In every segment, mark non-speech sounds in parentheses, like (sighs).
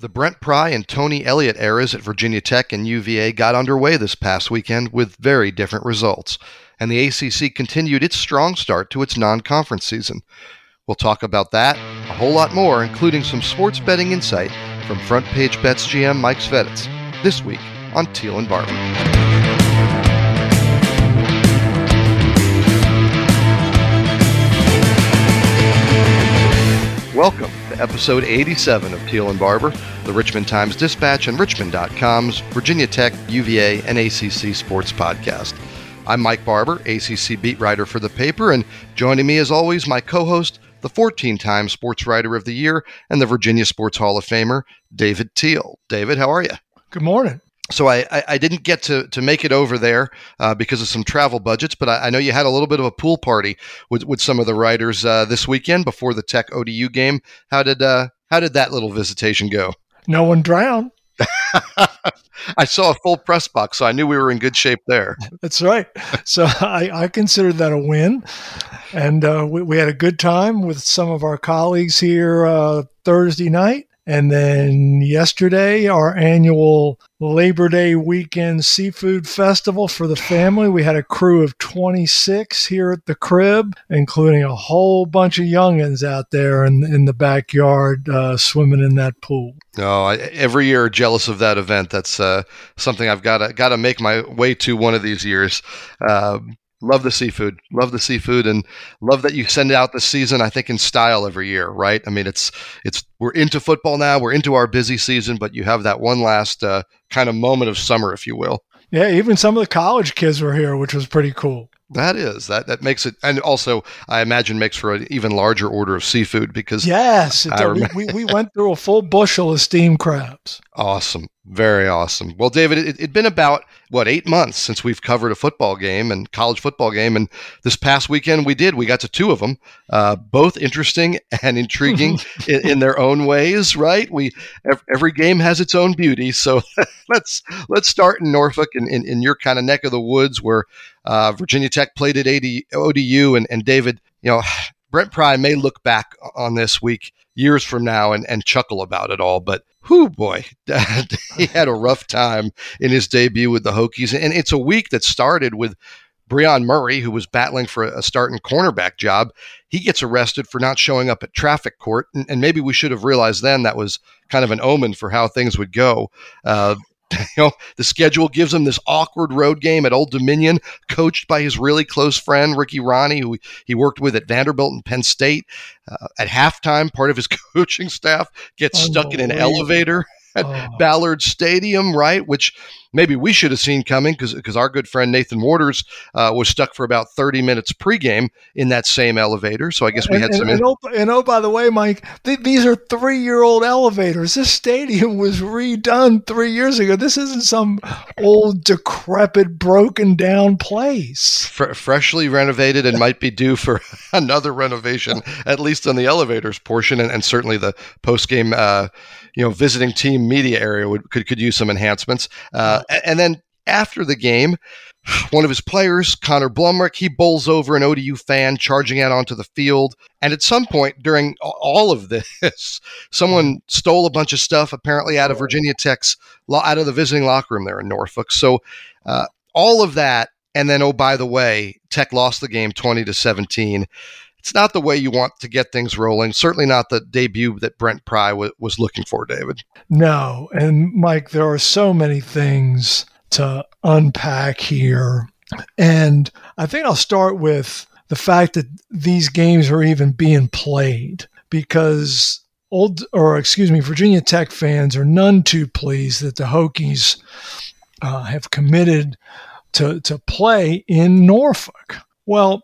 The Brent Pry and Tony Elliott eras at Virginia Tech and UVA got underway this past weekend with very different results, and the ACC continued its strong start to its non conference season. We'll talk about that, a whole lot more, including some sports betting insight from Front Page Bets GM Mike Sveditz, this week on Teel and Barber. Welcome episode 87 of Teel and Barber, the Richmond Times Dispatch and Richmond.com's Virginia Tech, UVA, and ACC sports podcast. I'm Mike Barber, ACC beat writer for the paper, and joining me as always, my co host, the 14 time Sports Writer of the Year and the Virginia Sports Hall of Famer, David Teel. David, how are you? Good morning so I, I, I, didn't get to, to make it over there uh, because of some travel budgets, but I, I, know you had a little bit of a pool party with, with some of the writers uh, this weekend before the Tech ODU game. How did uh, how did that little visitation go? No one drowned. (laughs) I saw a full press box, so I knew we were in good shape there. That's right. So I, I considered that a win, and uh, we, we, had a good time with some of our colleagues here uh, Thursday night. And then yesterday, our annual Labor Day weekend seafood festival for the family. We had a crew of 26 here at the crib, including a whole bunch of youngins out there in, in the backyard uh, swimming in that pool. Oh, I, every year jealous of that event. That's uh, something I've got to got to make my way to one of these years. Um, Love the seafood. Love the seafood, and love that you send out the season. I think in style every year, right? I mean, it's it's we're into football now. We're into our busy season, but you have that one last uh, kind of moment of summer, if you will. Yeah, even some of the college kids were here, which was pretty cool. That is that that makes it, and also I imagine makes for an even larger order of seafood because yes, we, we, we went through a full bushel of steamed crabs. (laughs) Awesome, very awesome. Well, David, it, had been about what eight months since we've covered a football game and college football game, and this past weekend we did. We got to two of them, uh, both interesting (laughs) and intriguing (laughs) in, in, their own ways. Right? We every game has its own beauty. So (laughs) let's let's start in Norfolk in, in, in your kind of neck of the woods where uh, Virginia Tech played at AD, ODU, and, and David, you know, (sighs) Brent Pry may look back on this week years from now and, and chuckle about it all, but whoo boy, (laughs) he had a rough time in his debut with the Hokies. And it's a week that started with Brion Murray, who was battling for a starting cornerback job. He gets arrested for not showing up at traffic court. And, and maybe we should have realized then that was kind of an omen for how things would go. Uh, (laughs) you know, the schedule gives him this awkward road game at Old Dominion, coached by his really close friend Ricky Rahne, who he worked with at Vanderbilt and Penn State. Uh, at halftime, part of his (laughs) coaching staff gets stuck in an elevator (laughs) at oh. Ballard Stadium, right? Which maybe we should have seen coming because our good friend Nathan Waters uh, was stuck for about 30 minutes pregame in that same elevator. So I guess we had and, some. And, oh, and oh, by the way, Mike, th- these are three year old elevators. This stadium was redone three years ago. This isn't some old, decrepit, broken down place. F- freshly renovated and might be due for (laughs) another renovation, at least on the elevators portion, and, and certainly the post game. Uh, you know, visiting team media area would could, could use some enhancements. Uh, and then after the game, one of his players, Connor Blumrick, he bowls over an ODU fan charging out onto the field. And at some point during all of this, (laughs) someone stole a bunch of stuff apparently out of Virginia Tech's out of the visiting locker room there in Norfolk. So uh, all of that, and then oh by the way, Tech lost the game twenty to seventeen it's not the way you want to get things rolling. Certainly not the debut that Brent Pry w- was looking for, David. No. And Mike, there are so many things to unpack here. And I think I'll start with the fact that these games are even being played because old, or excuse me, Virginia Tech fans are none too pleased that the Hokies uh, have committed to, to play in Norfolk. Well,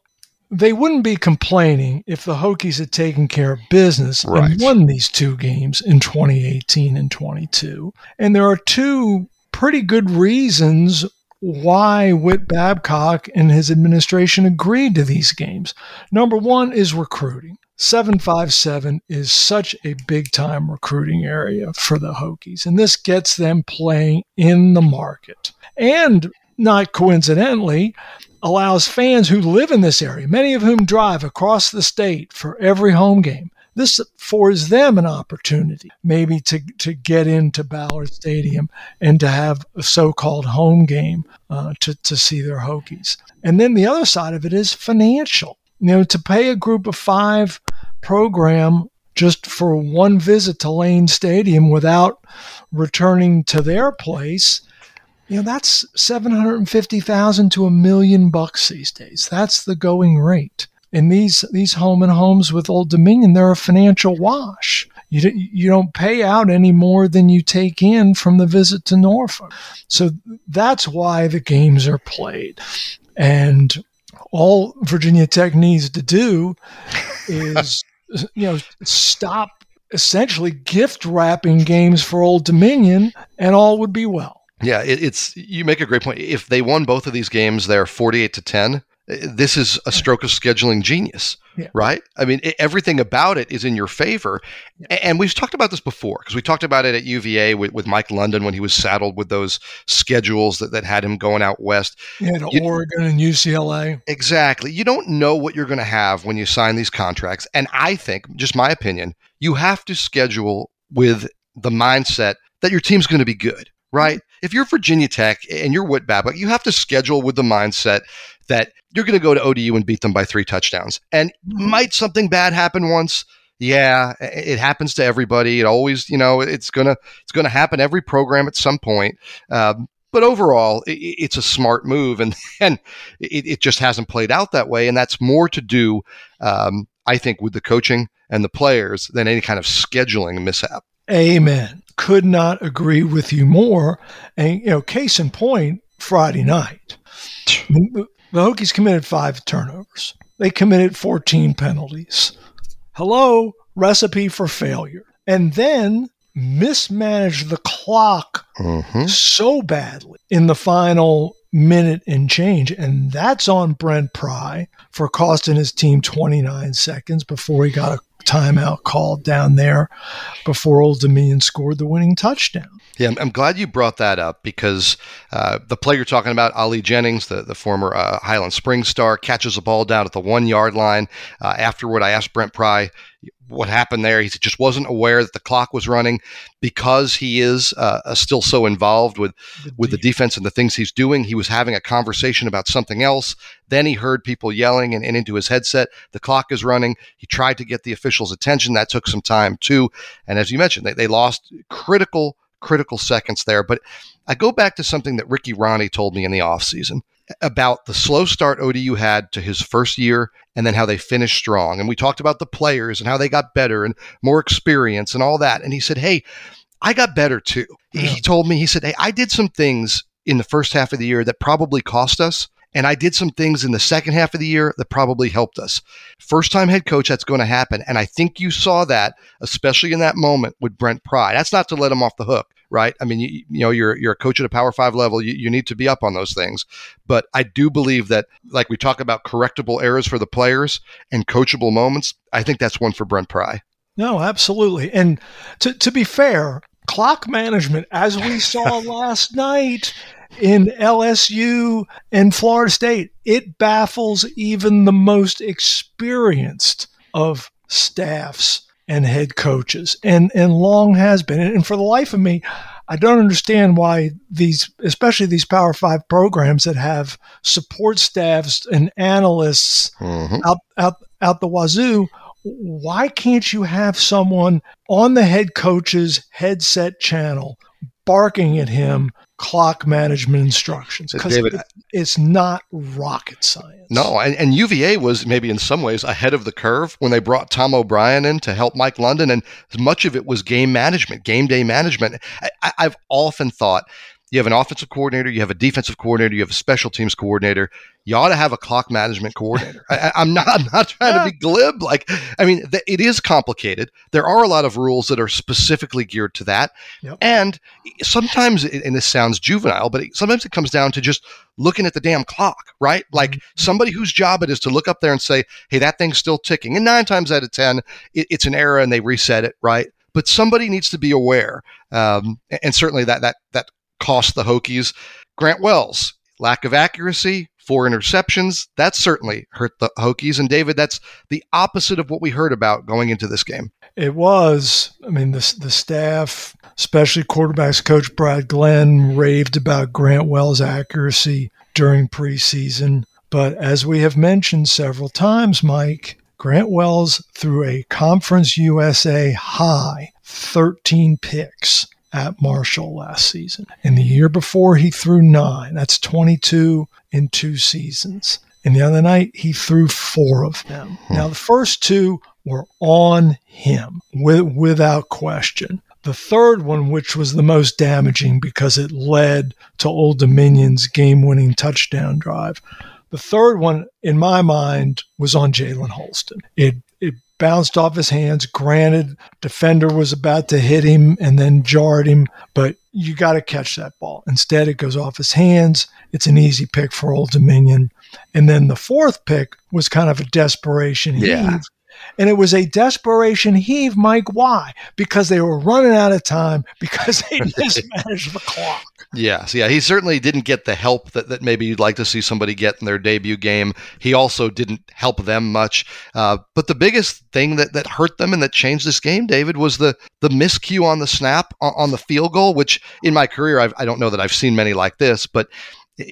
they wouldn't be complaining if the Hokies had taken care of business right. and won these two games in 2018 and 22. And there are two pretty good reasons why Whit Babcock and his administration agreed to these games. Number one is recruiting. 757 is such a big time recruiting area for the Hokies, and this gets them playing in the market. And not coincidentally, allows fans who live in this area, many of whom drive across the state for every home game, this affords them an opportunity maybe to, to get into Ballard Stadium and to have a so-called home game uh, to, to see their Hokies. And then the other side of it is financial. You know, to pay a group of five program just for one visit to Lane Stadium without returning to their place, you know, that's 750,000 to a million bucks these days. That's the going rate. And these these home and homes with Old Dominion, they're a financial wash. You, you don't pay out any more than you take in from the visit to Norfolk. So that's why the games are played. And all Virginia Tech needs to do is (laughs) you know, stop essentially gift wrapping games for Old Dominion, and all would be well. Yeah, it, it's you make a great point. If they won both of these games, they're forty-eight to ten eh, this is a stroke of scheduling genius, yeah. right? I mean, it, everything about it is in your favor. Yeah. And we've talked about this before because we talked about it at UVA with, with Mike London when he was saddled with those schedules that, that had him going out west. Yeah, to you, Oregon and UCLA. Exactly. You don't know what you're going to have when you sign these contracts. And I think, just my opinion, you have to schedule with the mindset that your team's going to be good right? If you're Virginia Tech and you're Whit Babcock, you have to schedule with the mindset that you're going to go to ODU and beat them by three touchdowns. And might something bad happen once? Yeah, it happens to everybody. It always, you know, it's gonna it's gonna happen every program at some point. Um, but overall, it, it's a smart move, and (laughs) and it, it, just hasn't played out that way. And that's more to do, um, I think, with the coaching and the players than any kind of scheduling mishap. Amen. Could not agree with you more. And you know, case in point, Friday night. The Hokies committed five turnovers. They committed 14 penalties. Hello, recipe for failure. And then mismanaged the clock mm-hmm. so badly in the final minute and change. And that's on Brent Pry for costing his team 29 seconds before he got a timeout called down there before Old Dominion scored the winning touchdown. Yeah, I'm, glad you brought that up because uh, the player you're talking about, Ali Jennings, the, the former uh, Highland Springs star, catches a ball down at the one yard line. Uh, afterward, I asked Brent Pry, what happened there. He just wasn't aware that the clock was running because he is uh, still so involved with with the defense and the things he's doing. He was having a conversation about something else. Then he heard people yelling and, and into his headset. The clock is running. He tried to get the officials' attention. That took some time too. And as you mentioned, they, they lost critical critical seconds there. But I go back to something that Ricky Rahne told me in the offseason about the slow start ODU had to his first year and then how they finished strong. And we talked about the players and how they got better and more experience and all that. And he said, Hey, I got better too. Yeah. He told me, he said, Hey, I did some things in the first half of the year that probably cost us. And I did some things in the second half of the year that probably helped us. First time head coach, that's going to happen. And I think you saw that, especially in that moment with Brent Pry. That's not to let him off the hook right? I mean, you, you know, you're you're a coach at a Power Five level. You, you need to be up on those things. But I do believe that, like we talk about correctable errors for the players and coachable moments, I think that's one for Brent Pry. No, absolutely. And to to be fair, clock management, as we saw (laughs) last night in LSU and Florida State, it baffles even the most experienced of staffs and head coaches, and and long has been. And for the life of me, I don't understand why these, especially these Power Five programs that have support staffs and analysts mm-hmm. out out out the wazoo. Why can't you have someone on the head coach's headset channel barking at him clock management instructions uh, because it, it's not rocket science. No, and, and, UVA was maybe in some ways ahead of the curve when they brought Tom O'Brien in to help Mike London, and much of it was game management, game day management. I, I've often thought you have an offensive coordinator, you have a defensive coordinator, you have a special teams coordinator. You ought to have a clock management coordinator. I, am not. I'm not trying yeah. to be glib. Like, I mean, th- it is complicated. There are a lot of rules that are specifically geared to that, yep. and sometimes, and this sounds juvenile, but it, sometimes it comes down to just looking at the damn clock, right? Like mm-hmm. somebody whose job it is to look up there and say, "Hey, that thing's still ticking." And nine times out of ten, it, it's an error, and they reset it, right? but somebody needs to be aware. Um, and certainly that that that cost the Hokies. Grant Wells, lack of accuracy, four interceptions. That certainly hurt the Hokies. And David, that's the opposite of what we heard about going into this game. It was. I mean, the, the staff, especially quarterbacks coach Brad Glenn, raved about Grant Wells' accuracy during preseason. But as we have mentioned several times, Mike, Grant Wells threw a Conference USA high 13 picks at Marshall last season. And the year before, he threw nine. That's 22 in two seasons. And the other night, he threw four of them. Hmm. Now, the first two were on him with, without question. The third one, which was the most damaging because it led to Old Dominion's game winning touchdown drive. The third one, in my mind, was on Jalen Holston. It it bounced off his hands. Granted, defender was about to hit him and then jarred him, but you got to catch that ball. Instead, it goes off his hands. It's an easy pick for Old Dominion. And then the fourth pick was kind of a desperation yeah. heave and it was a desperation heave, Mike. Why? Because they were running out of time because they (laughs) mismanaged the clock. Yes, yeah. He certainly didn't get the help that, that maybe you'd like to see somebody get in their debut game. He also didn't help them much. Uh, but the biggest thing that, that hurt them and that changed this game, David, was the the miscue on the snap on, on the field goal, which in my career, I've, I do not know that I've seen many like this, but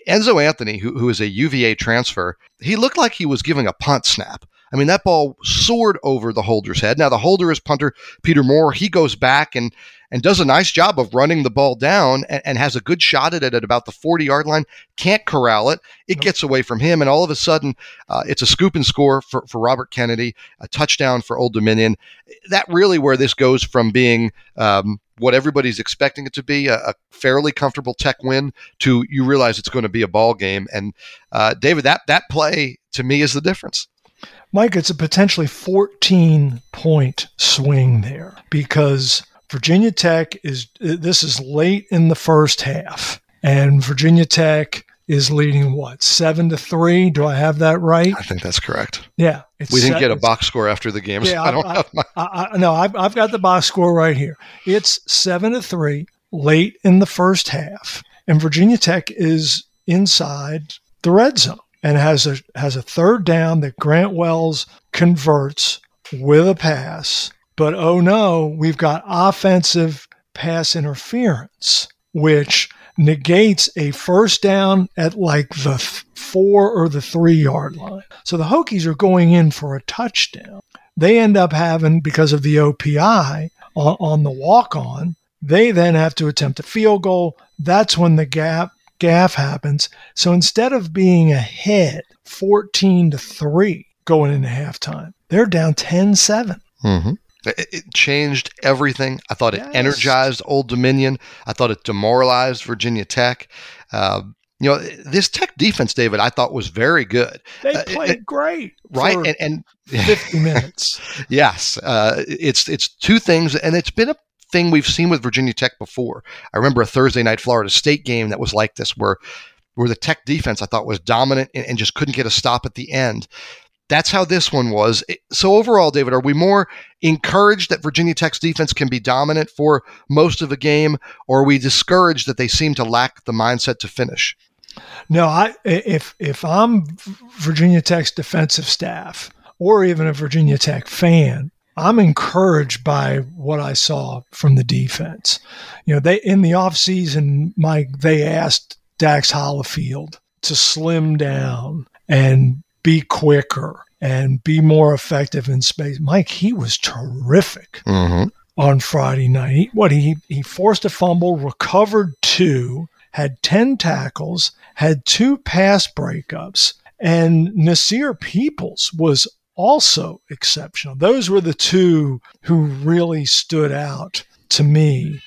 Enzo Anthony, who, who is a UVA transfer, he looked like he was giving a punt snap. I mean, that ball soared over the holder's head. Now, the holder is punter Peter Moore. He goes back and and does a nice job of running the ball down and, and has a good shot at it at about the 40 yard line. Can't corral it. It nope. gets away from him. And all of a sudden, uh, it's a scoop and score for, for Robert Kennedy, a touchdown for Old Dominion. That really where this goes from being um, what everybody's expecting it to be a, a, fairly comfortable tech win to you realize it's going to be a ball game. And uh, David, that, that play to me is the difference. Mike, it's a potentially 14 point swing there because Virginia Tech is, this is late in the first half, and Virginia Tech is leading what seven to three. Do I have that right? I think that's correct. Yeah, we didn't get a box score after the game. Yeah, so I, don't I, have my. I, I, no, I've, I've got the box score right here. It's seven to three late in the first half, and Virginia Tech is inside the red zone and has a has a third down that Grant Wells converts with a pass. But oh no, we've got offensive pass interference, which negates a first down at like the four or the three yard line. So the Hokies are going in for a touchdown. They end up having, because of the OPI on, on the walk on, they then have to attempt a field goal. That's when the gap gaffe happens. So instead of being ahead 14 to 3 going into halftime, they're down 10 7. Mm-hmm. It changed everything. I thought it yes. energized Old Dominion. I thought it demoralized Virginia Tech. Uh, you know, this Tech defense, David, I thought was very good. They uh, played uh, it, great, right? and, and fifty minutes. (laughs) yes, uh, it's it's two things, and it's been a thing we've seen with Virginia Tech before. I remember a Thursday night Florida State game that was like this, where where the Tech defense I thought was dominant and, and just couldn't get a stop at the end. That's how this one was. So overall, David, are we more encouraged that Virginia Tech's defense can be dominant for most of a game, or are we discouraged that they seem to lack the mindset to finish? No, I if if I'm Virginia Tech's defensive staff or even a Virginia Tech fan, I'm encouraged by what I saw from the defense. You know, they in the offseason, Mike, they asked Dax Hollifield to slim down and be quicker and be more effective in space. Mike, he was terrific mm-hmm. on Friday night. He, what he he forced a fumble, recovered two, had ten tackles, had two pass breakups, and Nasir Peoples was also exceptional. Those were the two who really stood out to me.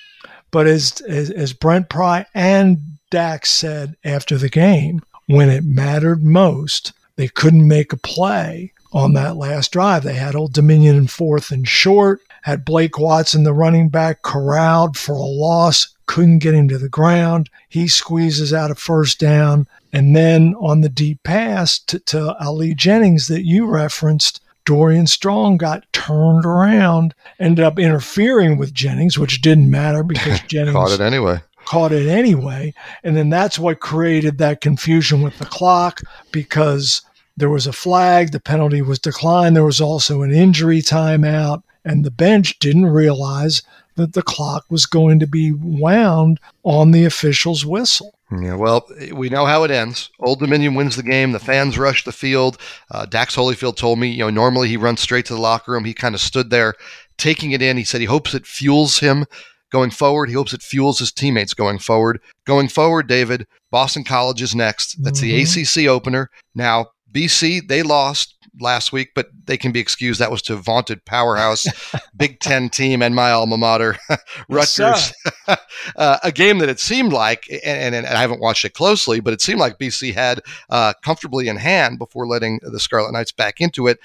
But as, as, as Brent Pry and Dax said after the game, when it mattered most, they couldn't make a play on that last drive. They had Old Dominion in fourth and short, had Blake Watson, the running back, corralled for a loss, couldn't get him to the ground. He squeezes out a first down. And then on the deep pass to, to Ali Jennings that you referenced, Dorian Strong got turned around, ended up interfering with Jennings, which didn't matter because (laughs) Jennings caught it anyway. caught it anyway. And then that's what created that confusion with the clock because there was a flag, the penalty was declined. There was also an injury timeout, and the bench didn't realize that the clock was going to be wound on the official's whistle. Yeah, well, we know how it ends. Old Dominion wins the game. The fans rush the field. Uh, Dax Hollifield told me, you know, normally he runs straight to the locker room. He kind of stood there taking it in. He said he hopes it fuels him going forward. He hopes it fuels his teammates going forward. Going forward, David, Boston College is next. That's mm-hmm. the ACC opener. Now, BC, they lost last week, but they can be excused. That was to vaunted powerhouse (laughs) Big Ten team and my alma mater, (laughs) Rutgers. (laughs) uh, a game that it seemed like, and, and, I haven't watched it closely, but it seemed like BC had uh, comfortably in hand before letting the Scarlet Knights back into it.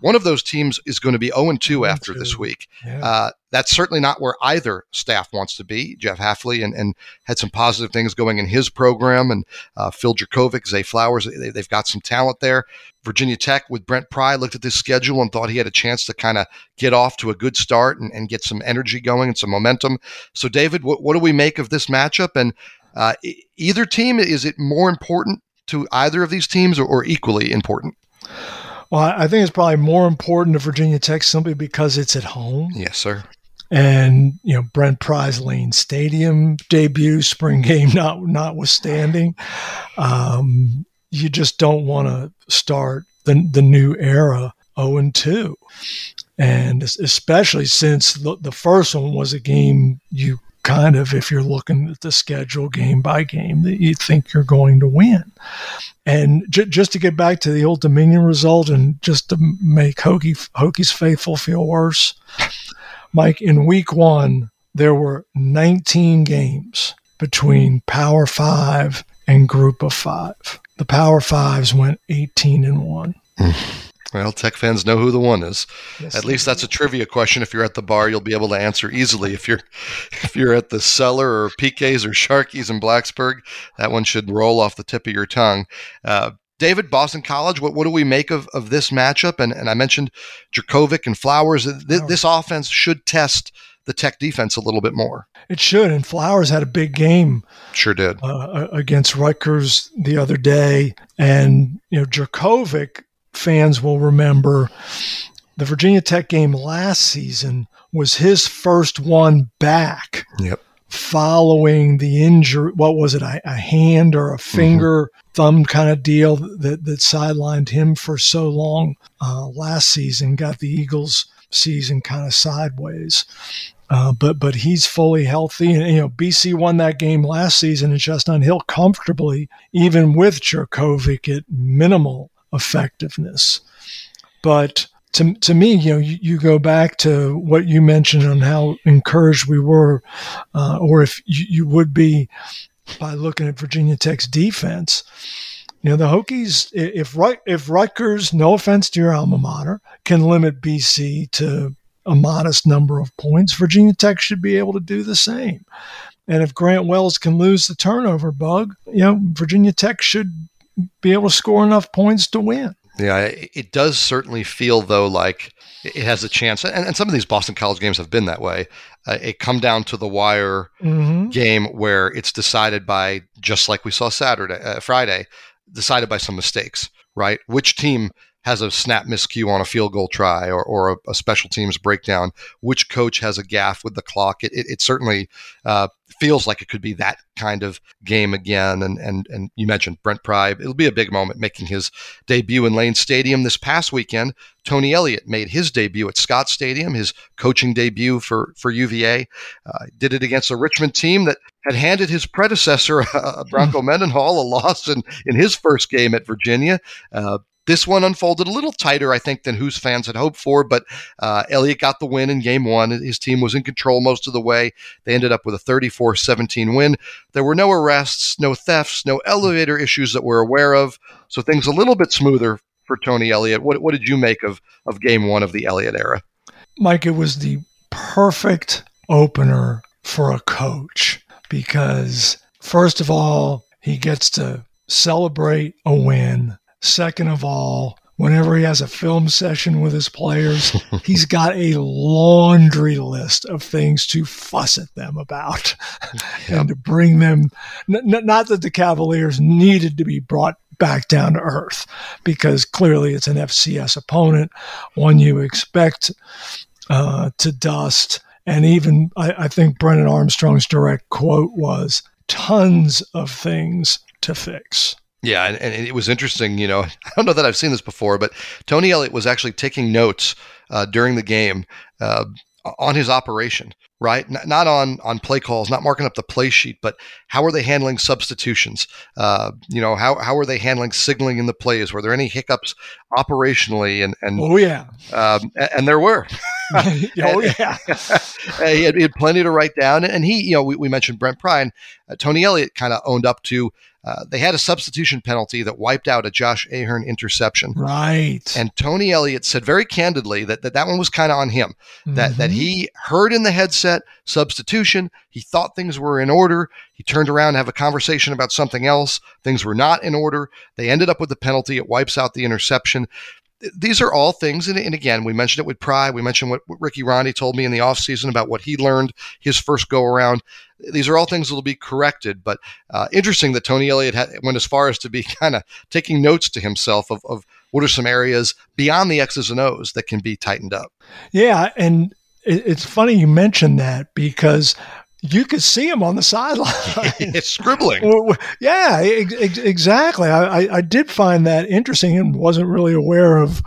One of those teams is going to be 0 2 after this week. Yeah. Uh, that's certainly not where either staff wants to be. Jeff Hafley and, and had some positive things going in his program, and uh, Phil Jurkovec, Zay Flowers, they, have got some talent there. Virginia Tech with Brent Pry looked at this schedule and thought he had a chance to kind of get off to a good start and, and, get some energy going and some momentum. So, David, what, what do we make of this matchup? And uh, either team, is it more important to either of these teams or, or equally important? Well, I think it's probably more important to Virginia Tech simply because it's at home. Yes, sir. And you know Brent Pry's Lane Stadium debut, spring (laughs) game not notwithstanding, um, you just don't want to start the the new era 0 and 2, and especially since the, the first one was a game you kind of, if you're looking at the schedule game by game, that you think you're going to win. And j- just to get back to the Old Dominion result and just to make Hokie, Hokies faithful feel worse, Mike, in week one, there were 19 games between Power Five and Group of Five. The Power Fives went 18 and 1. Hmm. Well, tech fans know who the one is. Yes, at least that's a trivia question. If you're at the bar, you'll be able to answer easily. If you're if you're at the cellar or PK's or Sharkey's in Blacksburg, that one should roll off the tip of your tongue. Uh, David, Boston College, what, what do we make of, of this matchup? And, and I mentioned Jurkovec and Flowers. This, this offense should test the Tech defense a little bit more. It should. And Flowers had a big game. Sure did. Uh, against Rutgers the other day. And, you know, Jurkovec fans will remember the Virginia Tech game last season was his first one back. Yep. Following the injury, what was it, a, a hand or a mm-hmm. finger, mm-hmm. thumb kind of deal that, that sidelined him for so long uh, last season, got the Eagles' season kind of sideways. Uh, but but he's fully healthy, and you know BC won that game last season in Chestnut Hill comfortably, even with Jurkovec at minimal effectiveness. But to, to me, you know, you, you, go back to what you mentioned on how encouraged we were, uh, or if you, you, would be by looking at Virginia Tech's defense. You know, the Hokies, if if Rutgers, no offense to your alma mater, can limit BC to a modest number of points, Virginia Tech should be able to do the same. And if Grant Wells can lose the turnover bug, you know, Virginia Tech should be able to score enough points to win. Yeah, it does certainly feel though like it has a chance, and, and some of these Boston College games have been that way. Uh, it come down to the wire mm-hmm. game where it's decided by just like we saw Saturday, uh, Friday, decided by some mistakes. Right, which team has a snap miscue on a field goal try or, or a, a, special teams breakdown, which coach has a gaffe with the clock. It, it, it certainly uh, feels like it could be that kind of game again. And and and you mentioned Brent Pry. It'll be a big moment making his debut in Lane Stadium this past weekend. Tony Elliott made his debut at Scott Stadium, his coaching debut for for UVA. Uh, did it against a Richmond team that had handed his predecessor, (laughs) uh, Bronco (laughs) Mendenhall, a loss in, in his first game at Virginia. Uh, this one unfolded a little tighter, I think, than whose fans had hoped for, but uh, Elliott got the win in game one. His team was in control most of the way. They ended up with a 34 17 win. There were no arrests, no thefts, no elevator issues that we're aware of, so things a little bit smoother for Tony Elliott. What, what did you make of, of game one of the Elliott era? Mike, it was the perfect opener for a coach because, first of all, he gets to celebrate a win Second of all, whenever he has a film session with his players, (laughs) he's got a laundry list of things to fuss at them about (laughs) yep. and to bring them. Not that the Cavaliers needed to be brought back down to earth because clearly it's an FCS opponent, one you expect uh, to dust. And even I, I think Brennan Armstrong's direct quote was tons of things to fix. Yeah, and, and, it was interesting. You know, (laughs) I don't know that I've seen this before, but Tony Elliott was actually taking notes uh, during the game uh, on his operation, right? N- not on on play calls, not marking up the play sheet, but how are they handling substitutions? Uh, you know, how how are they handling signaling in the plays? Were there any hiccups operationally? And and oh yeah, um, and, and there were. (laughs) oh yeah, (laughs) he, had, he, had, plenty to write down, and he, you know, we, we mentioned Brent Pry. Uh, Tony Elliott kind of owned up to uh, they had a substitution penalty that wiped out a Josh Ahern interception. Right. And Tony Elliott said very candidly that that, that one was kind of on him. That mm-hmm. that he heard in the headset substitution. He thought things were in order. He turned around to have a conversation about something else. Things were not in order. They ended up with the penalty. It wipes out the interception these are all things, and, and, again, we mentioned it with Pry. We mentioned what, what Ricky Rahne told me in the offseason about what he learned his first go around. These are all things that will be corrected, but uh, interesting that Tony Elliott had, went as far as to be (laughs) kind of taking notes to himself of, of what are some areas beyond the X's and O's that can be tightened up. Yeah, and it's funny you mentioned that because you could see him on the sideline. (laughs) scribbling. yeah, ex- exactly. I, I did find that interesting and wasn't really aware of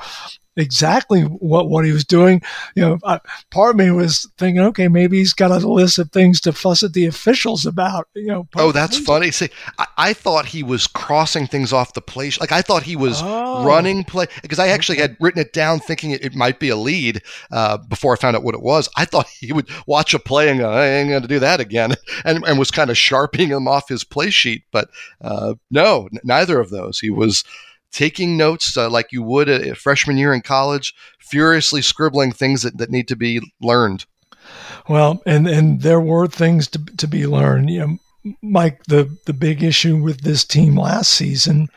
exactly what, what he was doing. You know, I, part of me was thinking, okay, maybe he's got a list of things to fuss at the officials about. You know. Oh, that's funny. See, I, I, thought he was crossing things off the play. Sheet. Like I thought he was oh. running play because I actually had written it down thinking it, it might be a lead uh, before I found out what it was. I thought he would watch a play and go, I ain't going to do that again, (laughs) and, and was kind of sharpening him off his play sheet. But uh, no, n- neither of those. He was taking notes uh, like you would a, a, freshman year in college, furiously scribbling things that, that need to be learned. Well, and and there were things to to be learned. You know, Mike, the the big issue with this team last season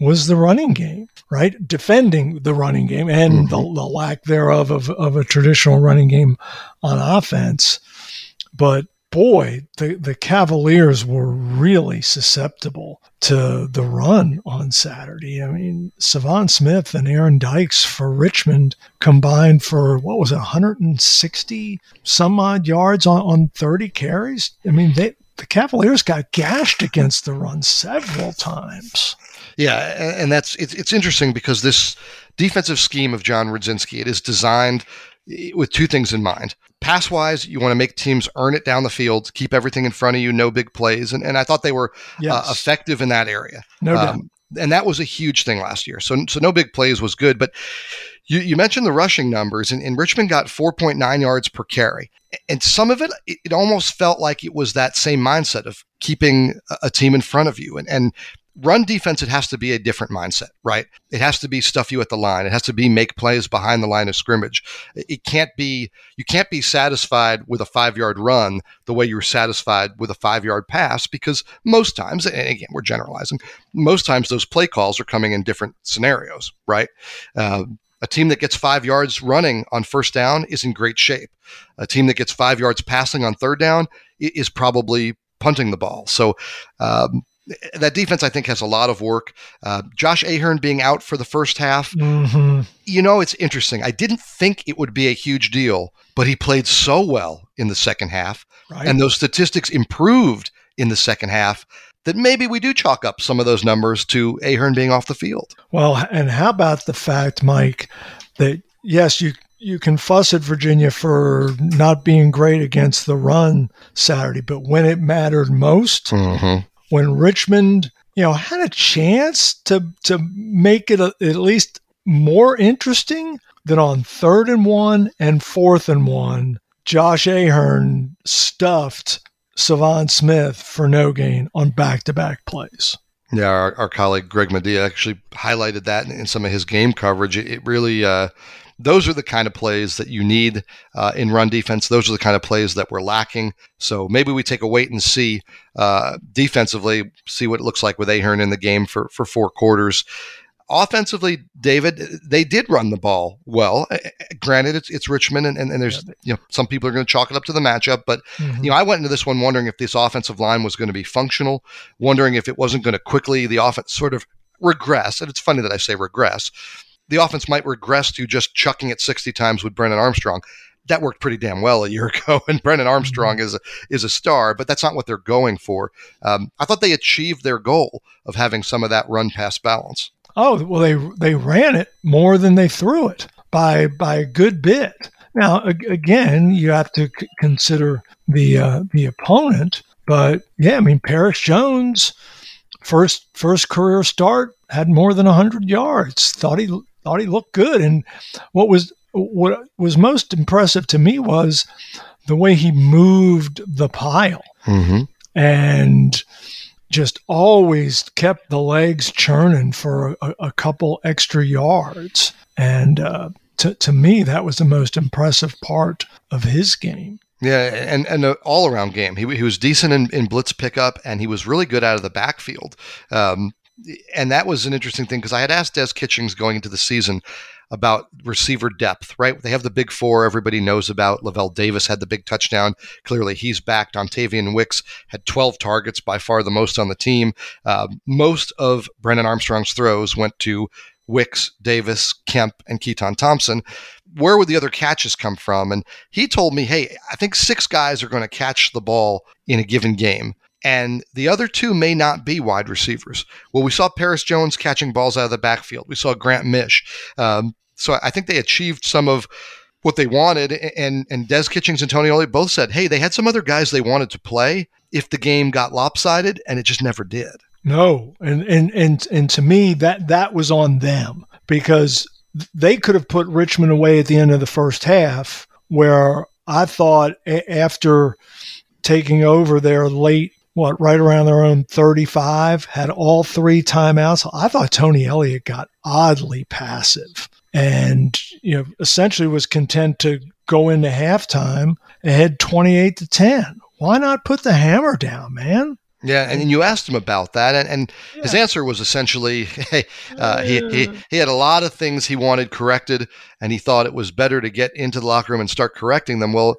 was the running game, right? Defending the running game and mm-hmm. the, the lack thereof of, of a traditional running game on offense. But boy, the, the Cavaliers were really susceptible to the run on Saturday. I mean, Savon Smith and Aaron Dykes for Richmond combined for what was it, 160 some odd yards on, on 30 carries. I mean, they the Cavaliers got gashed against the run several times. Yeah, and that's it's it's interesting because this defensive scheme of John Rudzinski it is designed eh, with two things in mind. Pass wise, you want to make teams earn it down the field, keep everything in front of you, no big plays. And, and I thought they were uh, yes. uh, effective in that area. No doubt. Um, and that was a huge thing last year. So, so no big plays was good. But you, you mentioned the rushing numbers, and, and Richmond got 4.9 yards per carry. And some of it, it, almost felt like it was that same mindset of keeping a, a team in front of you. And, and run defense, it has to be a different mindset, right? It has to be stuff you at the line. It has to be make plays behind the line of scrimmage. It can't be, you can't be satisfied with a five yard run the way you're satisfied with a five yard pass because most times, and again, we're generalizing, most times those play calls are coming in different scenarios, right? Uh, a team that gets five yards running on first down is in great shape. A team that gets five yards passing on third down is probably punting the ball. So, um, that defense, I think, has a lot of work. Uh, Josh Ahern being out for the first half, mm-hmm. you know, it's interesting. I didn't think it would be a huge deal, but he played so well in the second half, right. and those statistics improved in the second half that maybe we do chalk up some of those numbers to Ahern being off the field. Well, and how about the fact, Mike, that yes, you you can fuss at Virginia for not being great against the run Saturday, but when it mattered most, mm-hmm when Richmond, you know, had a chance to to make it a, at least more interesting than on third and one and fourth and one. Josh Ahern stuffed Savon Smith for no gain on back to back plays. Yeah, our, our, colleague Greg Madia actually highlighted that in, in some of his game coverage. It, it really uh, those are the kind of plays that you need uh, in run defense. Those are the kind of plays that we're lacking. So maybe we take a wait and see uh, defensively, see what it looks like with Ahern in the game for, for four quarters. Offensively, David, they did run the ball well. Granted, it's, it's Richmond, and, and, and there's you know some people are going to chalk it up to the matchup, but mm-hmm. you know I went into this one wondering if this offensive line was going to be functional, wondering if it wasn't going to quickly the offense sort of regress. And it's funny that I say regress. The offense might regress to just chucking it 60 times with Brennan Armstrong that worked pretty damn well a year (laughs) ago. And Brennan Armstrong mm-hmm. is a, is a star, but that's not what they're going for. Um, I thought they achieved their goal of having some of that run pass balance. Oh well, they they ran it more than they threw it by by a good bit. Now again, you have to c- consider the uh, the opponent, but yeah, I mean Paris Jones, first first career start had more than hundred yards. Thought he thought he looked good, and what was what was most impressive to me was the way he moved the pile mm-hmm. and just always kept the legs churning for a, a couple extra yards. And uh, to, to me, that was the most impressive part of his game. Yeah, and, and an all around game. He, he was decent in, in blitz pickup, and he was really good out of the backfield. Um, and that was an interesting thing because I had asked Des Kitchings going into the season about receiver depth, right? They have the big four everybody knows about. Lavel Davis had the big touchdown. Clearly, he's back. Dontayvion Wicks had 12 targets, by far the most on the team. Uh, most of Brennan Armstrong's throws went to Wicks, Davis, Kemp, and Keytaon Thompson. Where would the other catches come from? And he told me, hey, I think six guys are going to catch the ball in a given game and the other two may not be wide receivers. Well, we saw Paris Jones catching balls out of the backfield. We saw Grant Misch. Um, so I think they achieved some of what they wanted. And and Des Kitchings and Tony Elliott both said, hey, they had some other guys they wanted to play if the game got lopsided, and it just never did. No, and and and and to me that that was on them because they could have put Richmond away at the end of the first half, where I thought after taking over their late what right around their own 35 had all three timeouts i thought tony elliott got oddly passive and you know essentially was content to go into halftime ahead 28 to 10 why not put the hammer down man yeah, and you asked him about that, and, and yeah. his answer was essentially, (laughs) hey, uh, he, he, he had a lot of things he wanted corrected, and he thought it was better to get into the locker room and start correcting them. Well,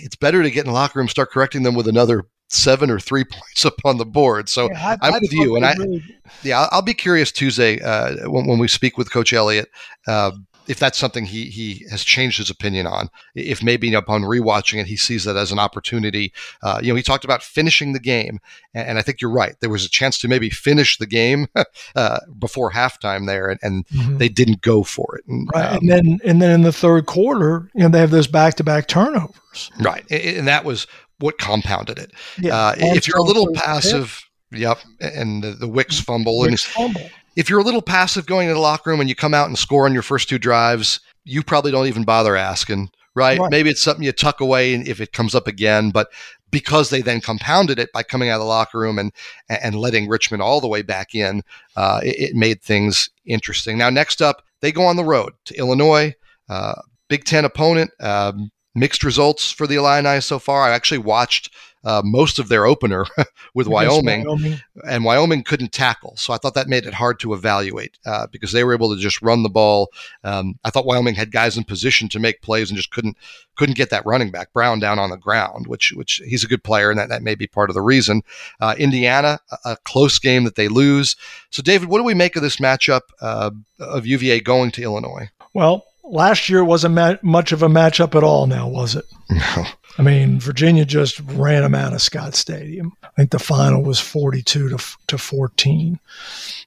it's better to get in the locker room, start correcting them with another seven or three (laughs) points up on the board. So yeah, I, am with you, and I really... yeah, I'll, I'll, be curious Tuesday uh, when, when, we speak with Coach Elliott. Uh, if that's something he he has changed his opinion on, if maybe upon rewatching it he sees that as an opportunity. Uh, you know, he talked about finishing the game, and, and, I think you're right. There was a chance to maybe finish the game (laughs) uh, before halftime there, and, and mm-hmm. they didn't go for it. And, right, um, and then and then in the third quarter, you know, they have those back to back turnovers. Right, and that was what compounded it. Yeah, uh, if you're a little passive, yep, and the, the Wicks mm-hmm. fumble, Wicks and fumble. if you're a little passive going to the locker room and you come out and score on your first two drives, you probably don't even bother asking, right? right. Maybe it's something you tuck away and if it comes up again, but because they then compounded it by coming out of the locker room and and letting Richmond all the way back in, uh, it, it, made things interesting. Now, next up, they go on the road to Illinois, uh, Big Ten opponent. Um, mixed results for the Illini so far. I actually watched uh, most of their opener (laughs) with Wyoming, Wyoming, and Wyoming couldn't tackle. So I thought that made it hard to evaluate uh, because they were able to just run the ball. Um, I thought Wyoming had guys in position to make plays and just couldn't couldn't get that running back Brown down on the ground, which which he's a good player and that, that may be part of the reason. Uh, Indiana, a, a, close game that they lose. So David, what do we make of this matchup uh, of UVA going to Illinois? Well, last year wasn't ma- much of a matchup at all now, was it? No. I mean, Virginia just ran them out of Scott Stadium. I think the final was 42 to, to 14.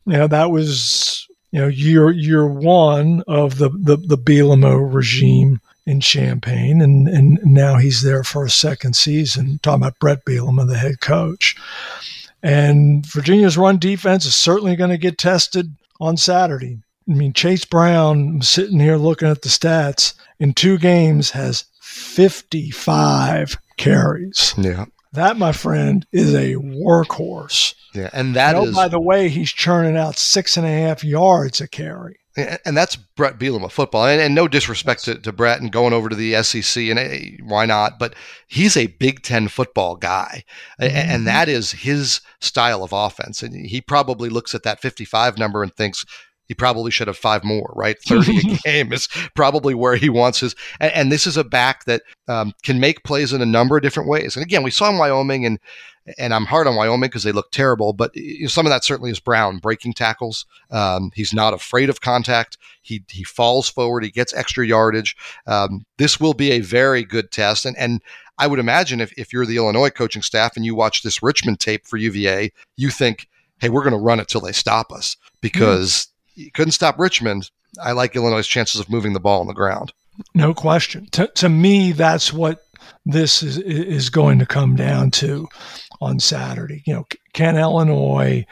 You know, that was, you know, year year one of the, the, the Bielema regime in Champaign. And, and now he's there for a second season, talking about Bret Bielema, the head coach. And Virginia's run defense is certainly going to get tested on Saturday. I mean, Chase Brown, sitting here looking at the stats, in two games has 55 carries. Yeah. That, my friend, is a workhorse. Yeah, and that know, is, by the way, he's churning out six and a half yards a carry. And that's Bret Bielema football. And, and no disrespect to, to Bret and going over to the SEC, and hey, why not? But he's a Big Ten football guy. Mm-hmm. And that is his style of offense. And he probably looks at that 55 number and thinks, he probably should have five more, right? (laughs) 30 a game is probably where he wants his. And, and this is a back that um, can make plays in a number of different ways. And again, we saw in Wyoming, and and I'm hard on Wyoming because they look terrible, but some of that certainly is Brown breaking tackles. Um, he's not afraid of contact. He he falls forward. He gets extra yardage. Um, this will be a very good test, and and I would imagine if if you're the Illinois coaching staff and you watch this Richmond tape for UVA, you think, hey, we're going to run it till they stop us because. Mm you couldn't stop Richmond. I like Illinois' chances of moving the ball on the ground. No question. To, to me, that's what this is, is going to come down to on Saturday. You know, can Illinois,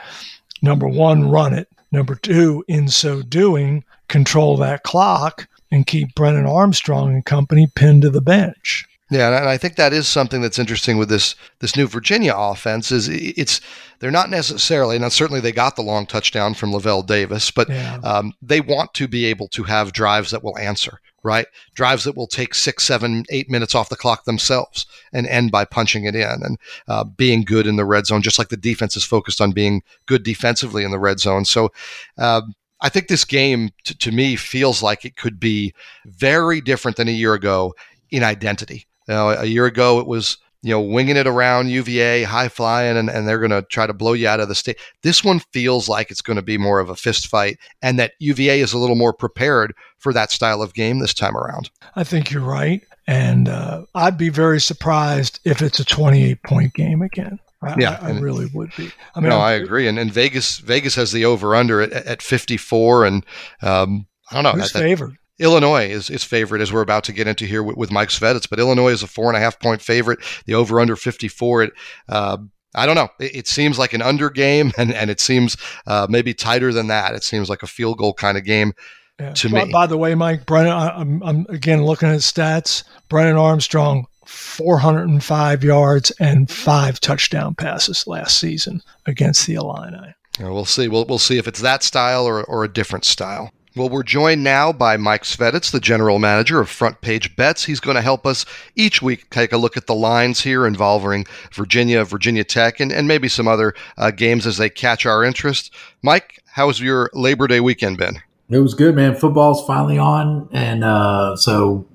number one, run it? Number two, in so doing, control that clock and keep Brennan Armstrong and company pinned to the bench. Yeah, and I think that is something that's interesting with this this new Virginia offense is it's they're not necessarily now certainly they got the long touchdown from Lavel Davis, but yeah. um, they want to be able to have drives that will answer right drives that will take six, seven, eight minutes off the clock themselves and end by punching it in and uh, being good in the red zone, just like the defense is focused on being good defensively in the red zone. So. Uh, I think this game, t- to me, feels like it could be very different than a year ago in identity. You know, a year ago it was you know winging it around UVA, high flying, and, and they're going to try to blow you out of the state. This one feels like it's going to be more of a fist fight, and that UVA is a little more prepared for that style of game this time around. I think you're right, and uh, I'd be very surprised if it's a 28 point game again. I, yeah, I, I really would be. I mean, no, I agree. And, and Vegas Vegas has the over under at, at 54, and um, I don't know. Who's that, favored? Illinois is, is favorite as we're about to get into here with, with Mike Sveditz, but Illinois is a four and a half point favorite. The over under 54. It, uh, I don't know. It, it, seems like an under game, (laughs) and, and it seems uh, maybe tighter than that. It seems like a field goal kind of game yeah. to by, me. By the way, Mike Brennan, I, am I'm again looking at stats. Brennan Armstrong, 405 yards and five touchdown passes last season against the Illini. Yeah, we'll see. We'll, we'll see if it's that style or, or a different style. Well, we're joined now by Mike Sveditz, the general manager of Front Page Bets. He's going to help us each week take a look at the lines here involving Virginia, Virginia Tech, and, and maybe some other uh, games as they catch our interest. Mike, how's your Labor Day weekend been? It was good, man. Football's finally on, and uh, so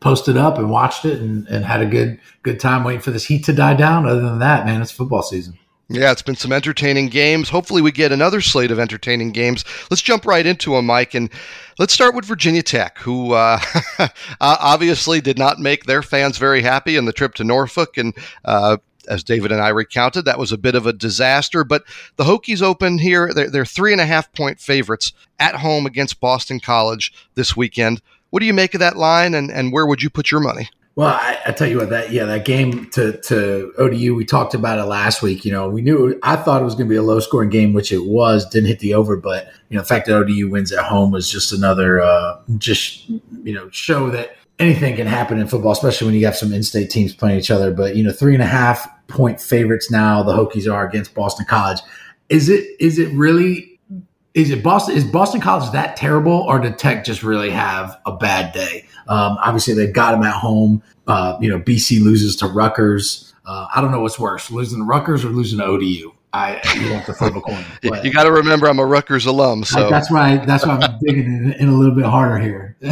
posted up and watched it, and, and had a good good time waiting for this heat to die down. Other than that, man, it's football season. Yeah, it's been some entertaining games. Hopefully, we get another slate of entertaining games. Let's jump right into them, Mike, and let's start with Virginia Tech, who uh, (laughs) obviously did not make their fans very happy in the trip to Norfolk, and uh, as David and I recounted, that was a bit of a disaster. But the Hokies open here; they're, they're three and a half point favorites at home against Boston College this weekend. What do you make of that line, and, and where would you put your money? Well, I, I, tell you what, that yeah, that game to to ODU, we talked about it last week. You know, we knew I thought it was going to be a low scoring game, which it was. Didn't hit the over, but you know, the fact that ODU wins at home was just another uh, just you know show that anything can happen in football, especially when you have some in-state teams playing each other. But you know, three and a half point favorites now. The Hokies are against Boston College. Is it is it really is it Boston? Is Boston College that terrible, or did Tech just really have a bad day? Um, obviously, they got him at home. Uh, you know, BC loses to Rutgers. Uh, I don't know what's worse, losing to Rutgers or losing to ODU. I you have to flip a coin. (laughs) you got to remember, I'm a Rutgers alum, so that's why that's why I'm (laughs) digging in, in, a little bit harder here. (laughs)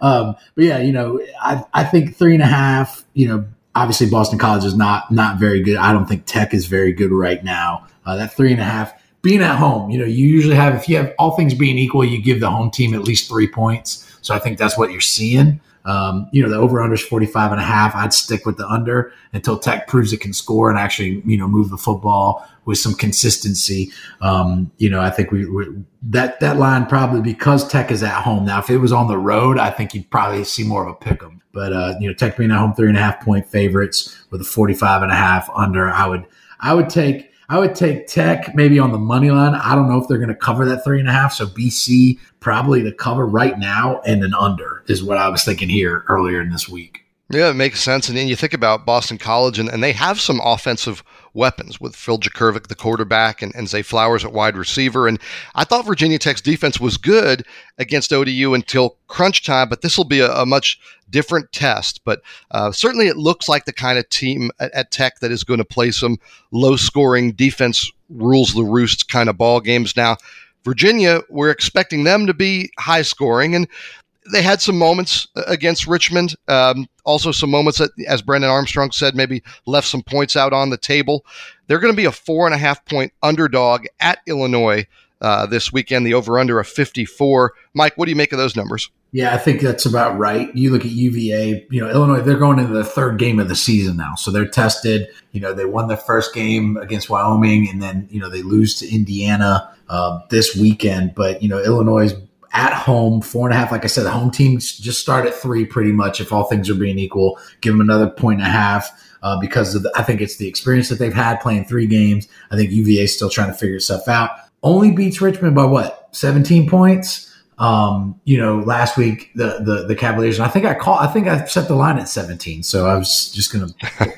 um, but yeah, you know, I I think three and a half. You know, obviously Boston College is not not very good. I don't think Tech is very good right now. Uh, that three and a half being at home, you know, you usually have, if you have all things being equal, you give the home team at least three points. So I think that's what you're seeing. Um, you know, the over under is 45 and a half. I'd stick with the under until Tech proves it can score and actually, you know, move the football with some consistency. Um, you know, I think we, we, that, that line probably because Tech is at home. Now, if it was on the road, I think you'd probably see more of a pick 'em. But, uh, you know, Tech being at home, three and a half point favorites with a 45 and a half under, I would, I would take, I would take Tech maybe on the money line. I don't know if they're going to cover that three and a half. So BC probably to cover right now and an under is what I was thinking here earlier in this week. Yeah, it makes sense. And then you think about Boston College, and, and they have some offensive weapons with Phil Jurkovec, the quarterback, and, and Zay Flowers at wide receiver. And I thought Virginia Tech's defense was good against ODU until crunch time, but this will be a, a much different test. But uh, certainly it looks like the kind of team at, at Tech that is going to play some low scoring defense rules the roost kind of ball games. Now, Virginia, we're expecting them to be high scoring, and they had some moments uh, against Richmond. Um, also, some moments that, as Brennan Armstrong said, maybe left some points out on the table. They're going to be a four and a half point underdog at Illinois uh, this weekend. The over under of 54. Mike, what do you make of those numbers? Yeah, I think that's about right. You look at UVA, you know, Illinois, they're going into the third game of the season now. So they're tested. You know, they won their first game against Wyoming and then, you know, they lose to Indiana uh, this weekend. But, you know, Illinois at home, four and a half. Like I said, the home teams just start at three pretty much if all things are being equal. Give them another point and a half. Uh, because the, I think it's the experience that they've had playing three games. I think UVA is still trying to figure itself out. Only beats Richmond by what? 17 points um, you know, last week the, the the Cavaliers, and I think I call, I think I set the line at 17. So I was just gonna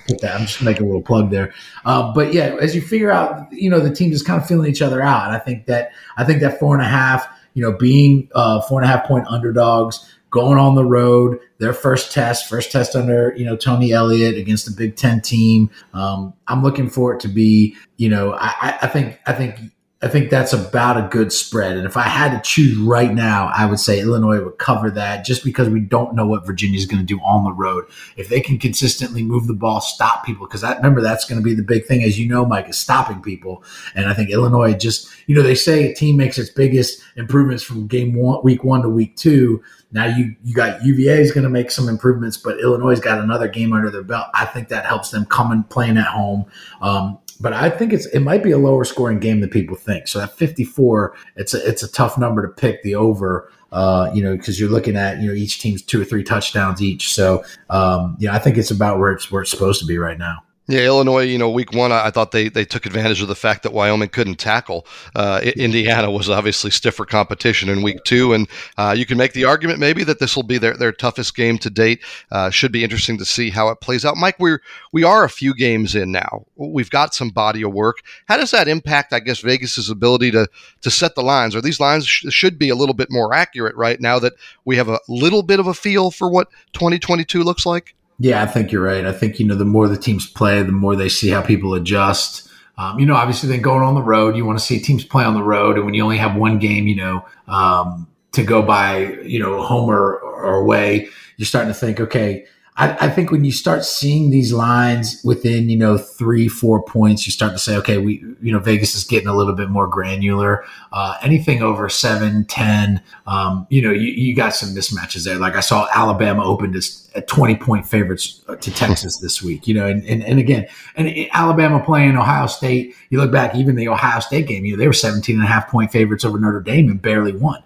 put that. I'm just making a little plug there. Uh, but yeah, as you figure out, you know, the teams is kind of feeling each other out, and I think that I think that four and a half, you know, being uh, four and a half point underdogs, going on the road, their first test, first test under you know Tony Elliott against a Big Ten team. Um, I'm looking for it to be, you know, I, I think I think I think that's about a good spread. And if I had to choose right now, I would say Illinois would cover that just because we don't know what Virginia is going to do on the road. If they can consistently move the ball, stop people, because I remember that's going to be the big thing, as you know, Mike, is stopping people. And I think Illinois just, you know, they say a team makes its biggest improvements from game one, week one to week two. Now you you got UVA is going to make some improvements, but Illinois got another game under their belt. I think that helps them come and playing at home. Um, but I think it's it might be a lower scoring game than people think. So at 54, it's a it's a tough number to pick the over. Uh, you know, because you're looking at you know each team's two or three touchdowns each. So um, yeah, I think it's about where it's where it's supposed to be right now. Yeah, Illinois. You know, week one, I, thought they they took advantage of the fact that Wyoming couldn't tackle. Uh, Indiana was obviously stiffer competition in week two, and uh, you can make the argument maybe that this will be their, their toughest game to date. Uh, should be interesting to see how it plays out. Mike, we're we are a few games in now. We've got some body of work. How does that impact, I guess, Vegas's ability to to set the lines? Or these lines sh- should be a little bit more accurate right now that we have a little bit of a feel for what 2022 looks like. Yeah, I think you're right. I think, you know, the more the teams play, the more they see how people adjust. Um, you know, obviously, then going on the road, you want to see teams play on the road. And when you only have one game, you know, um, to go by, you know, home or, or away, you're starting to think, okay, I, I, think when you start seeing these lines within, you know, three, four points, you start to say, okay, we, you know, Vegas is getting a little bit more granular. Uh, anything over seven, 10, um, you know, you, you got some mismatches there. Like I saw Alabama opened as a 20 point favorites uh, to Texas (laughs) this week, you know, and, and, and again, and Alabama playing Ohio State, you look back, even the Ohio State game, you know, they were 17 and a half point favorites over Notre Dame and barely won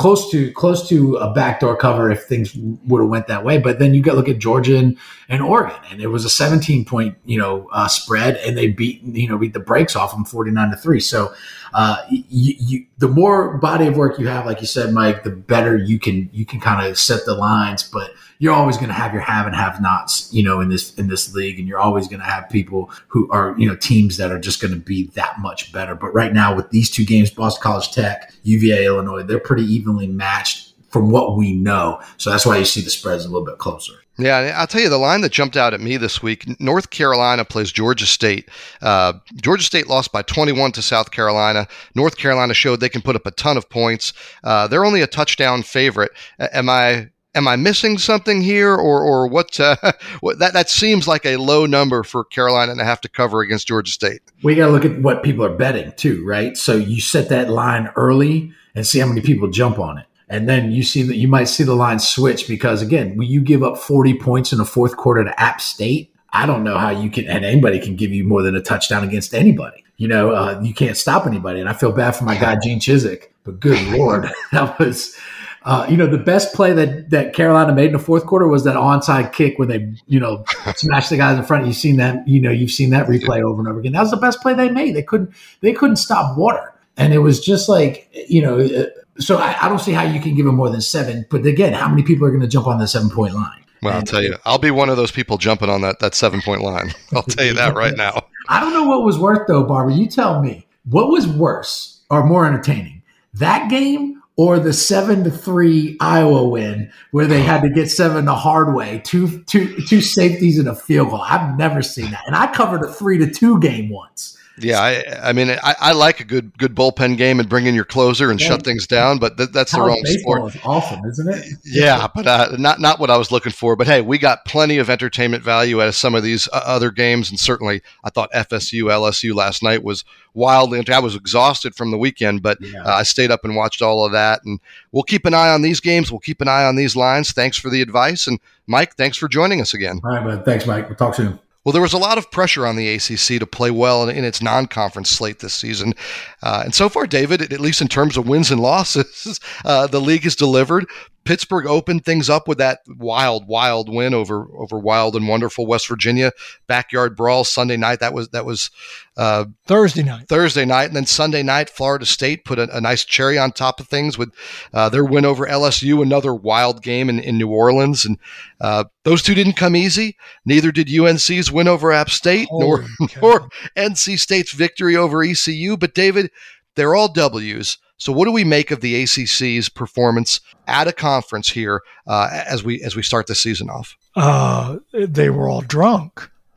close to close to a backdoor cover if things would have went that way. But then you got look at Georgia and, and Oregon, and it was a 17 point you know uh, spread, and they beat you know beat the brakes off them 49 to three. So uh, you, you, the more body of work you have, like you said, Mike, the better you can you can kind of set the lines. But you're always going to have your have and have nots, you know, in this in this league, and you're always going to have people who are you know teams that are just going to be that much better. But right now, with these two games, Boston College Tech, UVA, Illinois, they're pretty evenly matched from what we know. So that's why you see the spreads a little bit closer. Yeah, I'll tell you the line that jumped out at me this week. North Carolina plays Georgia State. Uh, Georgia State lost by 21 to South Carolina. North Carolina showed they can put up a ton of points. Uh, they're only a touchdown favorite. Am I am I missing something here, or or what? Uh, (laughs) what that that seems like a low number for Carolina to have to cover against Georgia State. We got to look at what people are betting too, right? So you set that line early and see how many people jump on it. And then you see that you might see the line switch because again, when you give up 40 points in the fourth quarter to App State, I don't know how you can, and anybody can give you more than a touchdown against anybody. You know, uh, you can't stop anybody. And I feel bad for my (laughs) guy, Gene Chizik, but good Lord, (laughs) that was, uh, you know, the best play that, that Carolina made in the fourth quarter was that onside kick when they, you know, smashed the guys in front. You've seen that, you know, you've seen that replay over and over again. That was the best play they made. They couldn't, they couldn't stop water. And it was just like, you know, uh, so I, I don't see how you can give them more than seven. But again, how many people are going to jump on the seven point line? Well, I'll tell you, I'll be one of those people jumping on that that seven point line. (laughs) I'll tell you that right now. I don't know what was worse though, Barbara. You tell me. What was worse or more entertaining? That game or the seven to three Iowa win where they had to get seven the hard way, two, two, two safeties and a field goal. I've never seen that. And I covered a three to two game once. Yeah, I, I mean, I, I, like a good good bullpen game and bring in your closer and yeah. shut things down, but th- that's the wrong sport. Is awesome, isn't it? Yeah, but uh, not not what I was looking for. But hey, we got plenty of entertainment value out of some of these uh, other games, and certainly I thought FSU LSU last night was wildly. I was exhausted from the weekend, but yeah. uh, I stayed up and watched all of that. And we'll keep an eye on these games. We'll keep an eye on these lines. Thanks for the advice, and Mike, thanks for joining us again. All right, man. Thanks, Mike. We'll talk soon. Well, there was a lot of pressure on the ACC to play well in, in its non conference slate this season. Uh, and so far, David, at least in terms of wins and losses, (laughs) uh, the league has delivered. Pittsburgh opened things up with that wild, wild win over over wild and wonderful West Virginia backyard brawl Sunday night. That was that was uh, Thursday night. Thursday night, and then Sunday night, Florida State put a, a nice cherry on top of things with uh, their win over LSU. Another wild game in, in New Orleans, and uh, those two didn't come easy. Neither did UNC's win over App State, Holy nor (laughs) nor NC State's victory over ECU. But David, they're all W's. So, what do we make of the ACC's performance at a conference here uh, as we as we start the season off? Uh, they were all drunk. (laughs)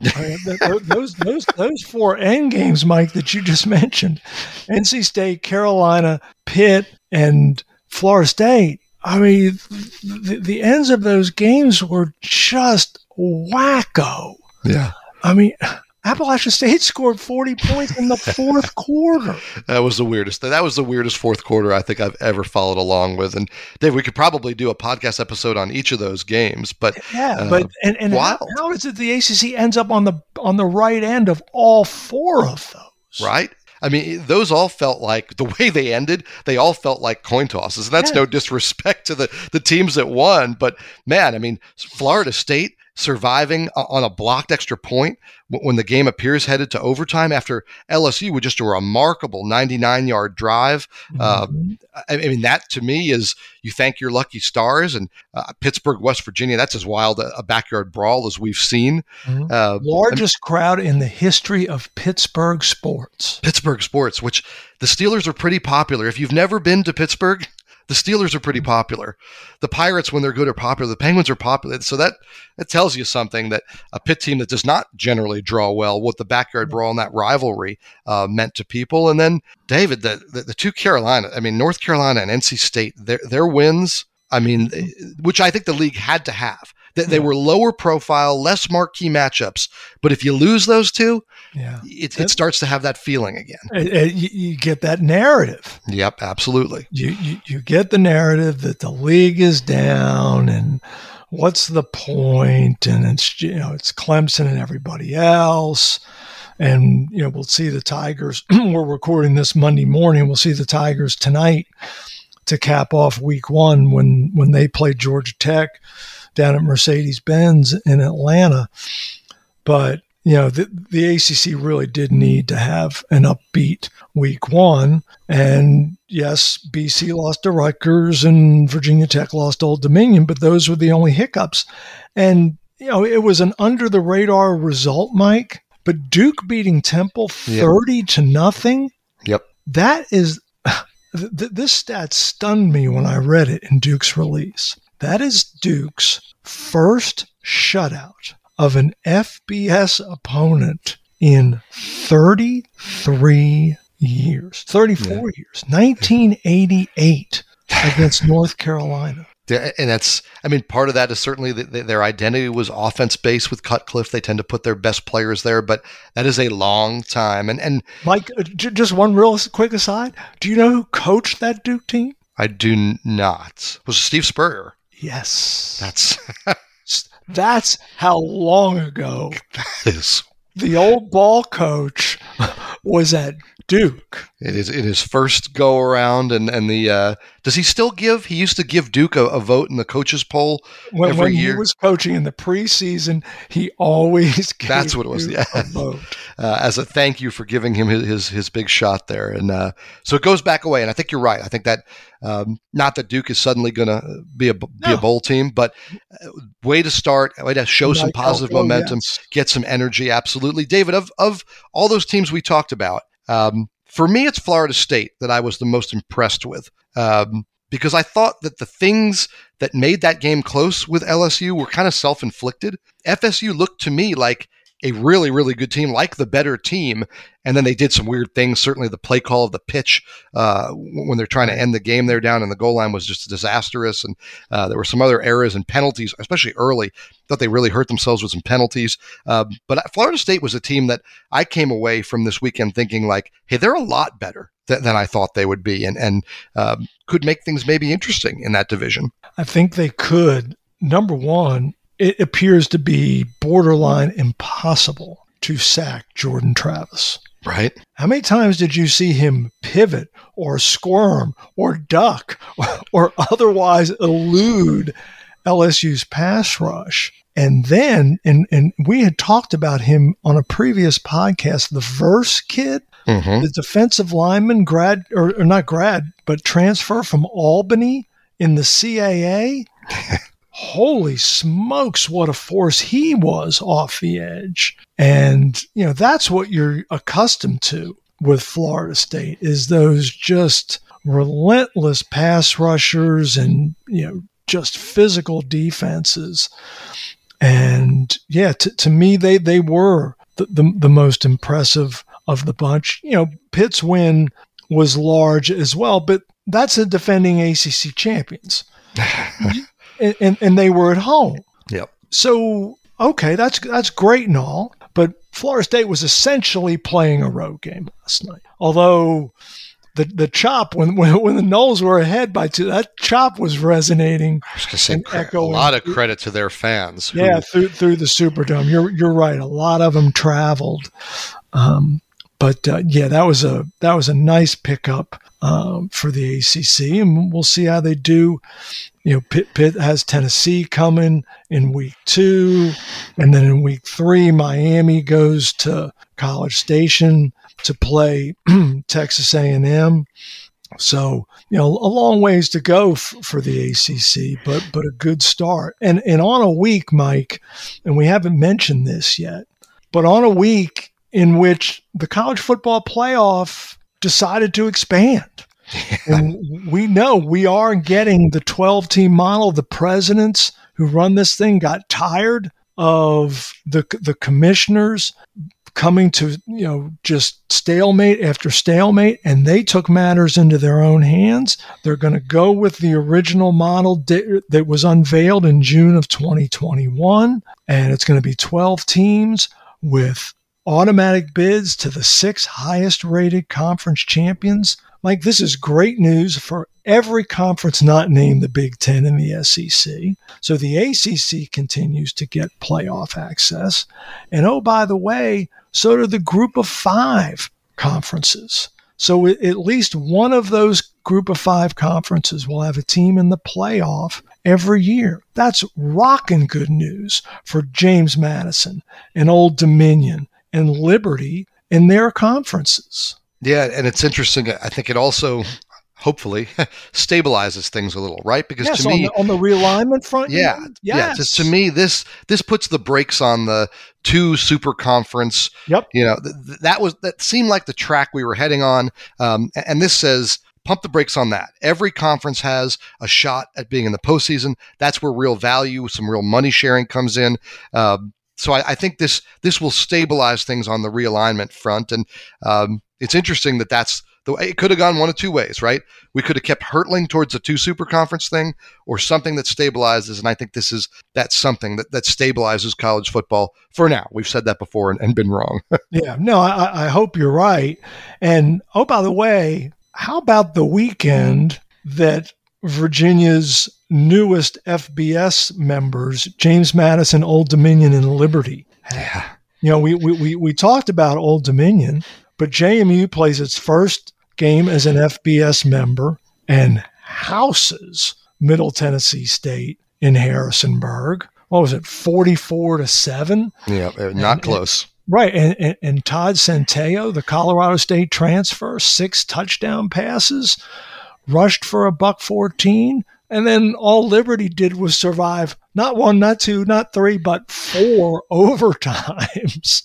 those those those four end games, Mike, that you just (laughs) mentioned, NC State, Carolina, Pitt, and Florida State. I mean, the, the ends of those games were just wacko. Yeah. I mean, Appalachian State scored 40 points in the fourth (laughs) quarter. That was the weirdest. That was the weirdest fourth quarter I think I've ever followed along with. And Dave, we could probably do a podcast episode on each of those games. But yeah, uh, but and, and how, how is it the ACC ends up on the on the right end of all four of those? Right. I mean, those all felt like the way they ended. They all felt like coin tosses, and that's yeah. no disrespect to the the teams that won. But man, I mean, Florida State surviving on a blocked extra point when the game appears headed to overtime after LSU with just a remarkable 99 yard drive. Mm-hmm. Uh, I mean, that to me is you thank your lucky stars. And uh, Pittsburgh, West Virginia, that's as wild a, backyard brawl as we've seen. Mm-hmm. Uh, Largest crowd in the history of Pittsburgh sports. Pittsburgh sports, which the Steelers are pretty popular. If you've never been to Pittsburgh, the Steelers are pretty popular. The Pirates, when they're good, are popular. The Penguins are popular. So that that tells you something that a Pitt team that does not generally draw well, what the backyard brawl and that rivalry uh, meant to people. And then David, the, the, the two Carolina, I mean North Carolina and NC State, their their wins. I mean, which I think the league had to have. They, they were lower profile, less marquee matchups. But if you lose those two, yeah, it, it starts to have that feeling again. It, it, you get that narrative. Yep, absolutely. You, you you get the narrative that the league is down and what's the point? And it's you know it's Clemson and everybody else. And you know we'll see the Tigers. (clears throat) we're recording this Monday morning. We'll see the Tigers tonight to cap off Week One when when they play Georgia Tech down at Mercedes Benz in Atlanta. But you know, the, the ACC really did need to have an upbeat week one. And yes, BC lost to Rutgers and Virginia Tech lost Old Dominion, but those were the only hiccups. And, you know, it was an under the radar result, Mike. But Duke beating Temple 30 yep. to nothing. Yep. That is, (laughs) th- this stat stunned me when I read it in Duke's release. That is Duke's first shutout of an FBS opponent in 33 years, 34 yeah. years, 1988 against (laughs) North Carolina. And that's, I mean, part of that is certainly that their identity was offense based with Cutcliffe. They tend to put their best players there, but that is a long time. And, and Mike, uh, just one real quick aside. Do you know who coached that Duke team? I do not. It was Steve Spurrier. Yes. That's (laughs) that's how long ago (laughs) that is. The old ball coach was at Duke. It is in his first go around, and and the uh, does he still give? He used to give Duke a, a vote in the coaches poll when, every when year. he was coaching in the preseason. He always (laughs) that's what it was. Yeah, (laughs) uh, as a thank you for giving him his his, his big shot there, and uh, so it goes back away. And I think you're right. I think that um, not that Duke is suddenly going to be a be no. a bowl team, but uh, way to start, way to show some positive oh, momentum, yes. get some energy. Absolutely, David. Of of all those teams we talked about. Um, for me, it's Florida State that I was the most impressed with um, because I thought that the things that made that game close with LSU were kind of self inflicted. FSU looked to me like a really, really good team, like the better team. And then they did some weird things. Certainly, the play call of the pitch uh, when they're trying to end the game there down in the goal line was just disastrous. And uh, there were some other errors and penalties, especially early. Thought they really hurt themselves with some penalties. Uh, but Florida State was a team that I came away from this weekend thinking like, hey, they're a lot better than, I thought they would be, and and um, could make things maybe interesting in that division. I think they could. Number one, it appears to be borderline impossible to sack Jordan Travis. Right. How many times did you see him pivot or squirm or duck or, (laughs) or otherwise elude LSU's pass rush? And then, and, and we had talked about him on a previous podcast, the Verse kid, mm-hmm. the defensive lineman, grad, or, or not grad, but transfer from Albany in the CAA. (laughs) holy smokes, what a force he was off the edge. And, you know, that's what you're accustomed to with Florida State is those just relentless pass rushers and, you know, just physical defenses. And yeah, to, to me, they, they were the, the, the most impressive of the bunch. You know, Pitt's win was large as well, but that's a defending ACC champions. (laughs) and, and, and they were at home. Yep. So okay, that's that's great and all, but Florida State was essentially playing a road game last night. Although the the chop when when, when the Noles were ahead by two, that chop was resonating. I was going to say a lot of credit to their fans. Who, yeah, through through the Superdome. You're you're right. A lot of them traveled. Um, but uh, yeah, that was a that was a nice pickup um, for the ACC, and we'll see how they do. You know, Pitt, Pitt has Tennessee coming in week two, and then in week three, Miami goes to College Station to play (clears throat) Texas A&M. So you know, a long ways to go f- for the ACC, but but a good start. And and on a week, Mike, and we haven't mentioned this yet, but on a week in which the college football playoff decided to expand. (laughs) and we know we are getting the 12 team model. The presidents who run this thing got tired of the the commissioners coming to you know just stalemate after stalemate and they took matters into their own hands they're going to go with the original model that was unveiled in June of 2021 and it's going to be 12 teams with automatic bids to the six highest rated conference champions. Like, this is great news for every conference not named the Big Ten and the SEC. So the ACC continues to get playoff access. And oh, by the way, so do the group of five conferences. So at least one of those group of five conferences will have a team in the playoff every year. That's rocking good news for James Madison and Old Dominion and liberty in their conferences. Yeah, and it's interesting. I think it also hopefully (laughs) stabilizes things a little, right? Because yes, to me, on the, on the realignment front, yeah, yes. yeah. Just to me, this this puts the brakes on the two super conference. Yep. You know, th- that was that seemed like the track we were heading on, um, and this says pump the brakes on that. Every conference has a shot at being in the postseason. That's where real value, some real money sharing comes in. Um, so I, I, think this this will stabilize things on the realignment front, and um, it's interesting that that's the way it could have gone one of two ways, right? We could have kept hurtling towards a two super conference thing, or something that stabilizes, and I think this is that's something that that stabilizes college football for now. We've said that before and, and been wrong. (laughs) yeah, no, I, I hope you're right. And oh, by the way, how about the weekend that Virginia's newest FBS members, James Madison, Old Dominion, and Liberty. Yeah. You know, we, we, we, we talked about Old Dominion, but JMU plays its first game as an FBS member and houses Middle Tennessee State in Harrisonburg. What was it, 44 to 7? Yeah, not and, close. Right. And, and, and Todd Centeio, the Colorado State transfer, six touchdown passes, rushed for a buck 14 and then all Liberty did was survive not one, not two, not three, but four (laughs) overtimes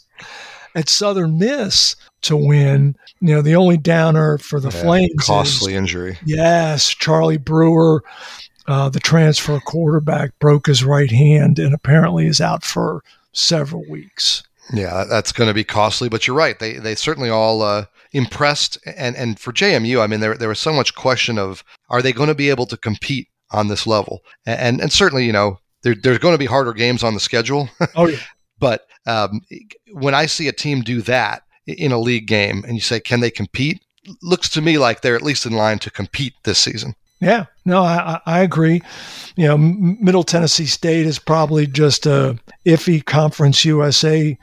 at Southern Miss to win. You know, the only downer for the yeah, Flames. Costly is, injury. Yes. Charlie Brewer, uh, the transfer quarterback, broke his right hand and apparently is out for several weeks. Yeah, that's going to be costly, but you're right. They they certainly all uh, impressed, and and for JMU, I mean, there there was so much question of are they going to be able to compete on this level, and and certainly you know there, there's going to be harder games on the schedule. Oh yeah. (laughs) but um, when I see a team do that in a league game, and you say, can they compete? Looks to me like they're at least in line to compete this season. Yeah, no, I, I agree. You know, Middle Tennessee State is probably just a iffy Conference USA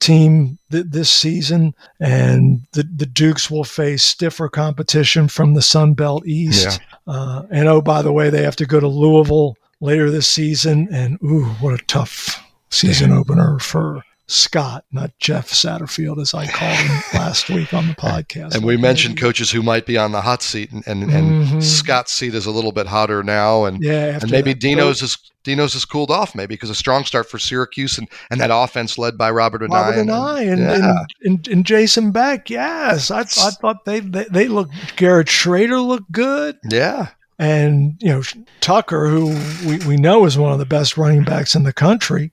team th- this season, and the, the Dukes will face stiffer competition from the Sun Belt East. Yeah. Uh, and oh, by the way, they have to go to Louisville later this season, and ooh, what a tough season opener for Scott, not Jeff Satterfield, as I called him (laughs) last week on the podcast. And we mentioned coaches who might be on the hot seat, and and, mm-hmm. and Scott's seat is a little bit hotter now, and yeah, and maybe Dino's is Dino's has cooled off, maybe because a strong start for Syracuse and, and that offense led by Robert. Robert and, and, yeah. and, and, and, Jason Beck. Yes, I, I thought they, they they looked. Garrett Shrader looked good. Yeah, and, you know, Tucker, who we, we know is one of the best running backs in the country,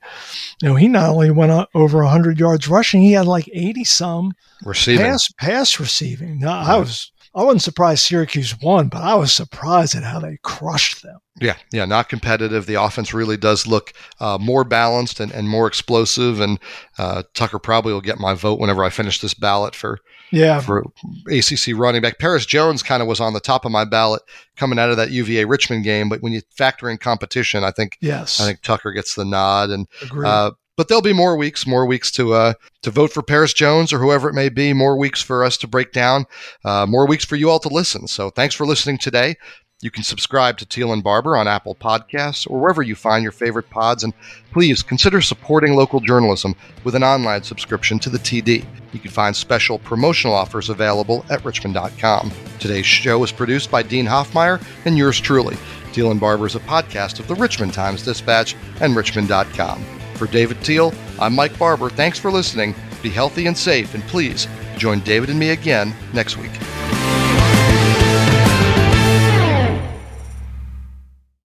you know, he not only went over 100 yards rushing, he had like 80 some receiving. Pass, pass receiving. Now, I was I wasn't surprised Syracuse won, but I was surprised at how they crushed them. Yeah, yeah, not competitive. The offense really does look uh, more balanced and, and more explosive. And uh, Tucker probably will get my vote whenever I finish this ballot for yeah for ACC running back. Perris Jones kind of was on the top of my ballot coming out of that UVA Richmond game, but when you factor in competition, I think yes, I think Tucker gets the nod. And uh, but there'll be more weeks, more weeks to uh, to vote for Perris Jones or whoever it may be. More weeks for us to break down. Uh, more weeks for you all to listen. So thanks for listening today. You can subscribe to Teel and Barber on Apple Podcasts or wherever you find your favorite pods. And please consider supporting local journalism with an online subscription to the TD. You can find special promotional offers available at richmond.com. Today's show is produced by Dean Hoffmeyer and yours truly. Teel and Barber is a podcast of the Richmond Times Dispatch and richmond.com. For David Teel, I'm Mike Barber. Thanks for listening. Be healthy and safe, and please join David and me again next week.